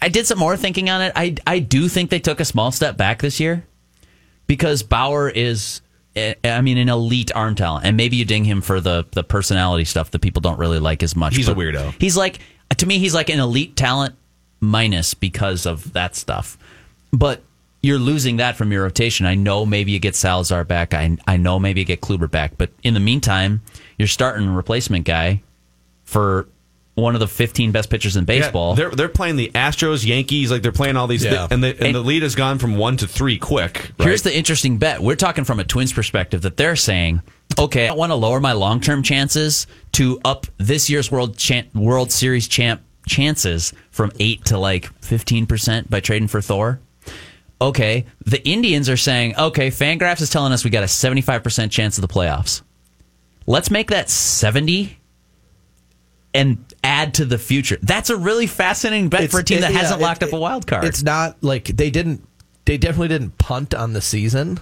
I did some more thinking on it. I I do think they took a small step back this year because Bauer is, I mean, an elite arm talent, and maybe you ding him for the the personality stuff that people don't really like as much. He's a weirdo. He's like to me, he's like an elite talent minus because of that stuff. But you're losing that from your rotation. I know maybe you get Salazar back. I I know maybe you get Kluber back. But in the meantime, you're starting a replacement guy for one of the 15 best pitchers in baseball. Yeah, they're they're playing the Astros, Yankees, like they're playing all these, Yeah. and, the, and, And- the lead has gone from one to three quick. Right? Here's the interesting bet. We're talking from a Twins perspective that they're saying, okay, I want to lower my long term chances to up this year's World Chan- World Series champ chances from eight to like fifteen percent by trading for Thor. Okay, the Indians are saying, okay, Fangraphs is telling us we got a seventy five percent chance of the playoffs. Let's make that seventy and add to the future. That's a really fascinating bet for a team it- that yeah, hasn't it- locked up a it- wild card. It's not like they didn't. They definitely didn't punt on the season,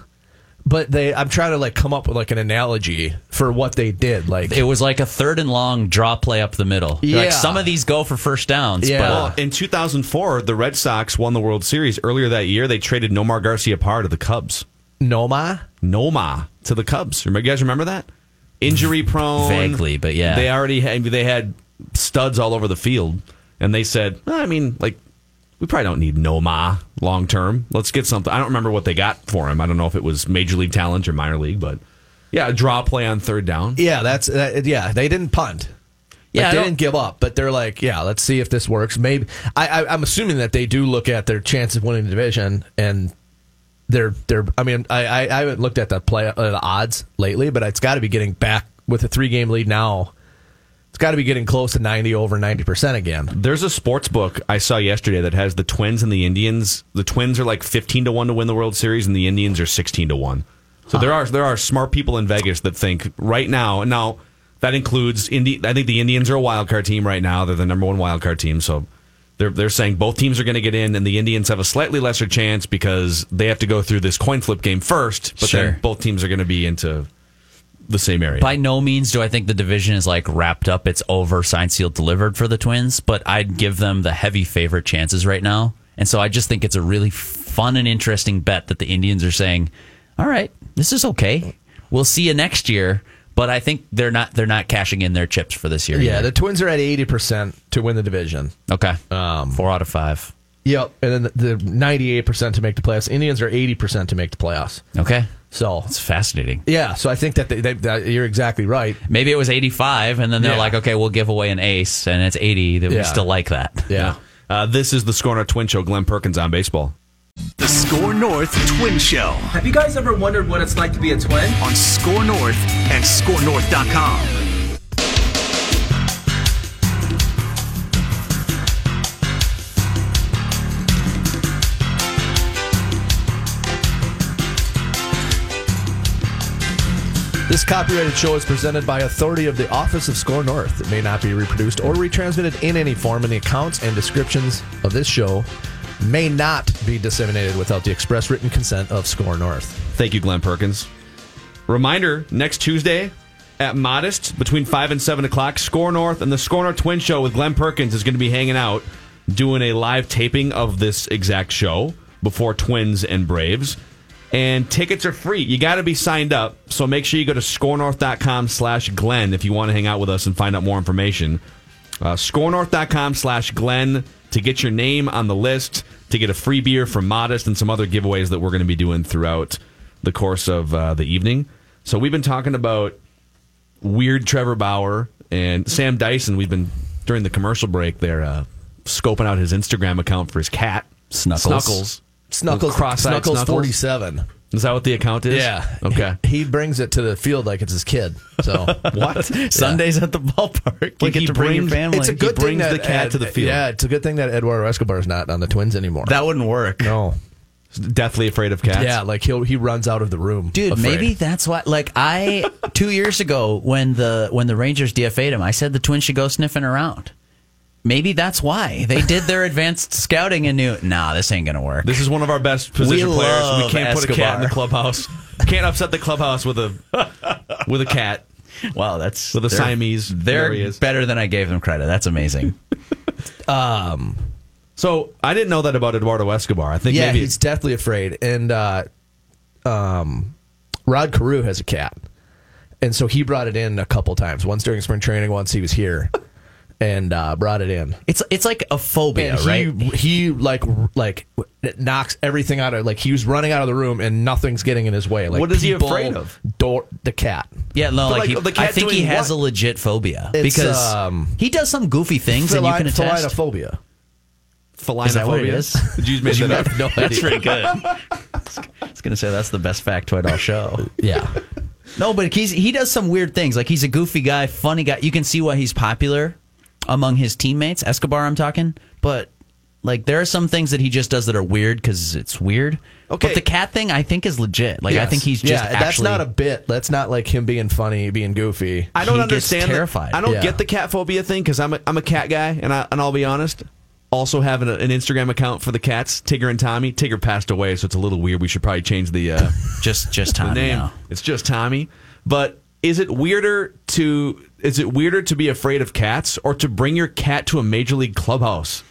but they. I'm trying to like come up with like an analogy for what they did. Like It was like a third and long draw play up the middle. Yeah. Like some of these go for first downs. Yeah. But Well, in 2004, the Red Sox won the World Series. Earlier that year, they traded Nomar Garciaparra to the Cubs. Nomar. Nomar to the Cubs. You guys remember that? Injury prone. Vaguely, but yeah. They already had they had studs all over the field, and they said, "Well, I mean, like we probably don't need Nomar long term. Let's get something. I don't remember what they got for him. I don't know if it was major league talent or minor league, but yeah, a draw play on third down. Yeah, that's that, yeah. They didn't punt. Yeah, Like, I they didn't give up, but they're like, yeah, let's see if this works. Maybe I, I, I'm assuming that they do look at their chance of winning the division, and they're they're. I mean, I, I, I haven't looked at the play uh, the odds lately, but it's got to be getting back with a three game lead now. It's got to be getting close to ninety over ninety percent again. There's a sports book I saw yesterday that has the Twins and the Indians. The Twins are like 15 to 1 to win the World Series and the Indians are 16 to 1. So there are there are smart people in Vegas that think right now. and Now that includes Indi- I think the Indians are a wild card team right now. They're the number 1 wild card team, so they're they're saying both teams are going to get in and the Indians have a slightly lesser chance because they have to go through this coin flip game first, but Sure. then both teams are going to be into the same area. by no means do I think the division is like wrapped up. It's over, signed, sealed, delivered for the Twins, but I'd give them the heavy favorite chances right now. And so I just think it's a really fun and interesting bet that the Indians are saying, all right, this is okay. We'll see you next year. But I think they're not they're not cashing in their chips for this year. Yeah, either. the Twins are at eighty percent to win the division. okay. Um, Four out of five. Yep, and then the ninety eight percent to make the playoffs. Indians are eighty percent to make the playoffs. Okay. So It's fascinating. yeah, so I think that, they, they, that you're exactly right. Maybe it was 85, and then they're Yeah. like, okay, we'll give away an ace, and it's 80. That Yeah. we still like that. Yeah. uh, this is the SKOR North Twin Show. Glen Perkins on baseball. The SKOR North Twin Show Have you guys ever wondered what it's like to be a twin? on SKOR North and SKORNorth.com. This copyrighted show is presented by authority of the Office of SKOR North. It may not be reproduced or retransmitted in any form, and the accounts and descriptions of this show may not be disseminated without the express written consent of SKOR North. Thank you, Glen Perkins. Reminder next Tuesday at Modist between 5 and 7 o'clock, SKOR North and the SKOR North Twin Show with Glen Perkins is going to be hanging out doing a live taping of this exact show before Twins and Braves. And tickets are free. You got to be signed up. So make sure you go to skornorth.com slash Glen if you want to hang out with us and find out more information. Uh, skornorth.com slash Glen to get your name on the list, to get a free beer from Modist and some other giveaways that we're going to be doing throughout the course of uh, the evening. So we've been talking about weird Trevor Bauer and Sam Dyson. We've been, during the commercial break, there uh, scoping out his Instagram account for his cat. Snuggles. Snuggles. Snuggles, Cross-eyed Snuggles, Snuggles? 47. Is that what the account is? Yeah. Okay. He brings it to the field like it's his kid. So what? Sundays at the ballpark. You Like get he to bring your brings- family. it's a good brings thing the that cat Ed- to the field. Yeah, it's a good thing that Eduardo Escobar is not on the Twins anymore. that wouldn't work. no. Deathly afraid of cats. Yeah, like he'll he runs out of the room. Dude, afraid. maybe that's why. Like I, two years ago, when the when the Rangers DFA'd him, I said the Twins should go sniffing around. Maybe that's why they did their advanced scouting and knew, nah, this ain't gonna work. This is one of our best position We players. We can't put a cat in the clubhouse. Can't upset the clubhouse with a with a cat. wow, that's With a they're- Siamese. There They're he is. better than I gave them credit. That's amazing. um, So I didn't know that about Eduardo Escobar. I think yeah, maybe he's deathly afraid. And uh, um, Rod Carew has a cat, and so he brought it in a couple times. Once during spring training, once he was here. And uh, brought it in. It's it's like a phobia, he, right? he like like knocks everything out of like he was running out of the room and nothing's getting in his way. Like What is he afraid of? Door, the cat. Yeah, no, But, like, like, he, the I think he has what? a legit phobia It's, because um, he does some goofy things, and you can attest. felinophobia. Is that what it Felinophobia? Did you make that up? No That's pretty good. I was gonna say that's the best factoid all show. Yeah. No, but he's he does some weird things. Like he's a goofy guy, funny guy. You can see why he's popular among his teammates. Escobar, I'm talking, but like there are some things that he just does that are weird because it's weird. Okay. but the cat thing I think is legit. Like I think he's just yeah. That's not a bit. That's not like him being funny, being goofy. I don't He gets understand. the- terrified. I don't Yeah. get the cat phobia thing because I'm a, I'm a cat guy, and I and I'll be honest. Also having a, an Instagram account for the cats, Tigger and Tommy. Tigger passed away, so it's a little weird. We should probably change the uh, just just the name. now. It's just Tommy. But is it weirder to is it weirder to be afraid of cats or to bring your cat to a major league clubhouse?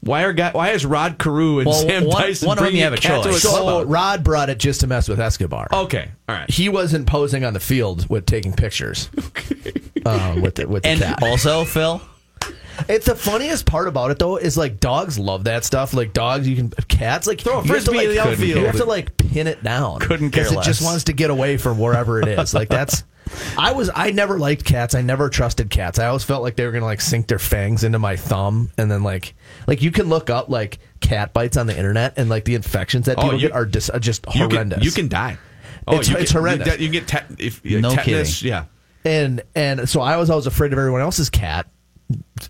Why are guy, why is Rod Carew and Well, Sam one- Dyson one of them bringing you have a cat to choice. a So clubhouse? Rod brought it just to mess with Escobar. okay, all right. He wasn't posing on the field with taking pictures uh, with the, with the And cat. also, Phil, It's the funniest part about it though is like dogs love that stuff. Like dogs, you can cats like Throw a you to, frisbee in the outfield. You have to like pin it down. Couldn't care because it just wants to get away from wherever it is. Like that's. I was I never liked cats. I never trusted cats. I always felt like they were gonna like sink their fangs into my thumb and then like like you can look up like cat bites on the internet and like the infections that Oh, people you- get are just are just You horrendous. can, you can die. Oh, It's- you it's can, horrendous. You, you get te- if, No tetanus. kidding. Yeah. and and so I was always afraid of everyone else's cat,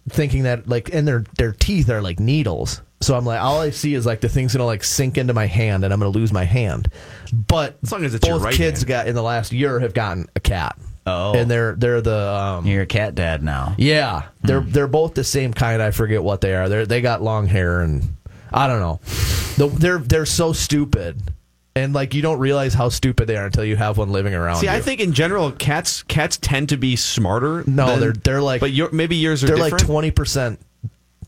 thinking that like and their their teeth are like needles. So I'm like, all I see is like the thing's gonna like sink into my hand, and I'm gonna lose my hand. But As long as it's your both right kids hand. got in the last year have gotten a cat. Oh. and they're they're the um, you're a cat dad now. yeah they're Hmm. they're both the same kind. I forget what they are. They are they got long hair and I don't know. The, they're they're so stupid. And like you don't realize how stupid they are until you have one living around. See, I think in general, cats cats tend to be smarter. No, than- they're- they're like- but your, maybe yours are they're different. like twenty percent.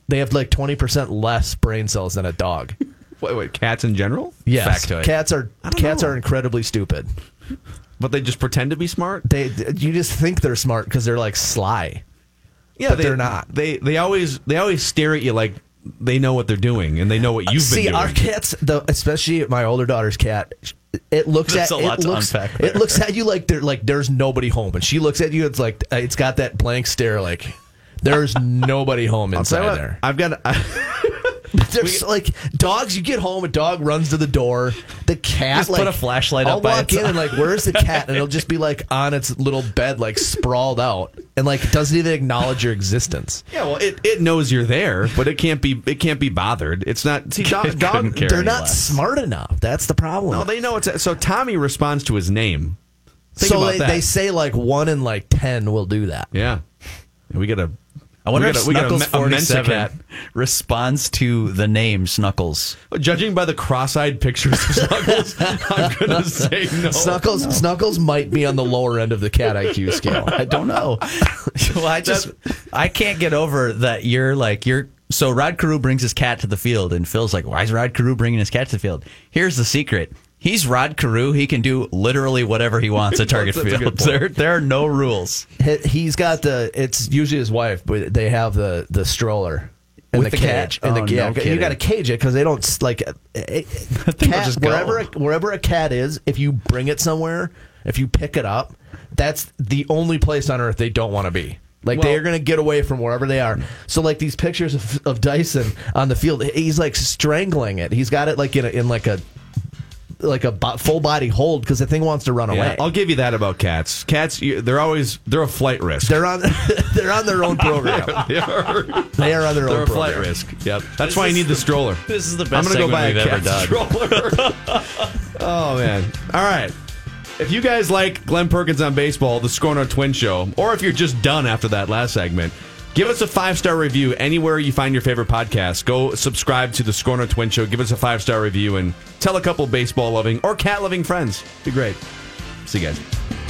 They have like twenty percent less brain cells than a dog. Wait, wait, cats in general? Yes, Factoid. cats are cats know. are incredibly stupid. But they just pretend to be smart. They you just think they're smart because they're like sly. Yeah, But they, they're not. They they always they always stare at you like they know what they're doing and they know what you've See, been doing. See our cats, the especially my older daughter's cat, it looks That's at a lot it to looks unpack it looks at you like there like there's nobody home, and she looks at you. It's like uh, it's got that blank stare, like there's nobody home inside there. I've got. There's like dogs. You get home, a dog runs to the door. The cat Just like put a flashlight I'll walk in and like, where's the cat? And it'll just be like on its little bed, like sprawled out, and like doesn't even acknowledge your existence. yeah, well, it, it knows you're there, but it can't be it can't be bothered. It's not. See, dog, dog They're not less. smart enough. That's the problem. No, they know it's so. Tommy responds to his name. Think so about they, that. they say like one in like ten will do that. Yeah, we got a. I wonder we if got a, we got a, Snuggles me- a Mensa forty cat. seven responds to the name Snuggles. Judging by the cross-eyed pictures of Snuggles, I'm gonna say no. Snuggles Snuggles might be on the lower end of the cat IQ scale. I don't know. well, I just I can't get over that you're like you're. So Rod Carew brings his cat to the field, and Phil's like, "Why is Rod Carew bringing his cat to the field?" Here's the secret: he's Rod Carew. He can do literally whatever he wants at Target That's a Field. There, there are no rules. He- He's got the. It's usually his wife, but they have the the stroller. In With the, the cat? cage, in the, Oh, yeah, no you got to cage it because they don't s- like. uh, It, cat, just go. wherever a, wherever a cat is, if you bring it somewhere, if you pick it up, that's the only place on earth they don't want to be. Like Well- they're gonna get away from wherever they are. So like these pictures of, of Dyson on the field, he's like strangling it. He's got it like in a, in like a like a bo- full body hold because the thing wants to run Yeah, away. I'll give you that about cats. Cats, you- they're always they're a flight risk. They're on they're on their own program. they are. They are on their They're own a flight program. risk. Yep. That's why you need the stroller. This is the best. I'm gonna go buy a we've ever cat done. stroller. oh man! All right. If you guys like Glen Perkins on baseball, the SKOR North Twin Show, or if you're just done after that last segment, give us a five star review anywhere you find your favorite podcast. Go subscribe to the SKOR North Twin Show. Give us a five star review and tell a couple baseball loving or cat loving friends. Be great. See you guys.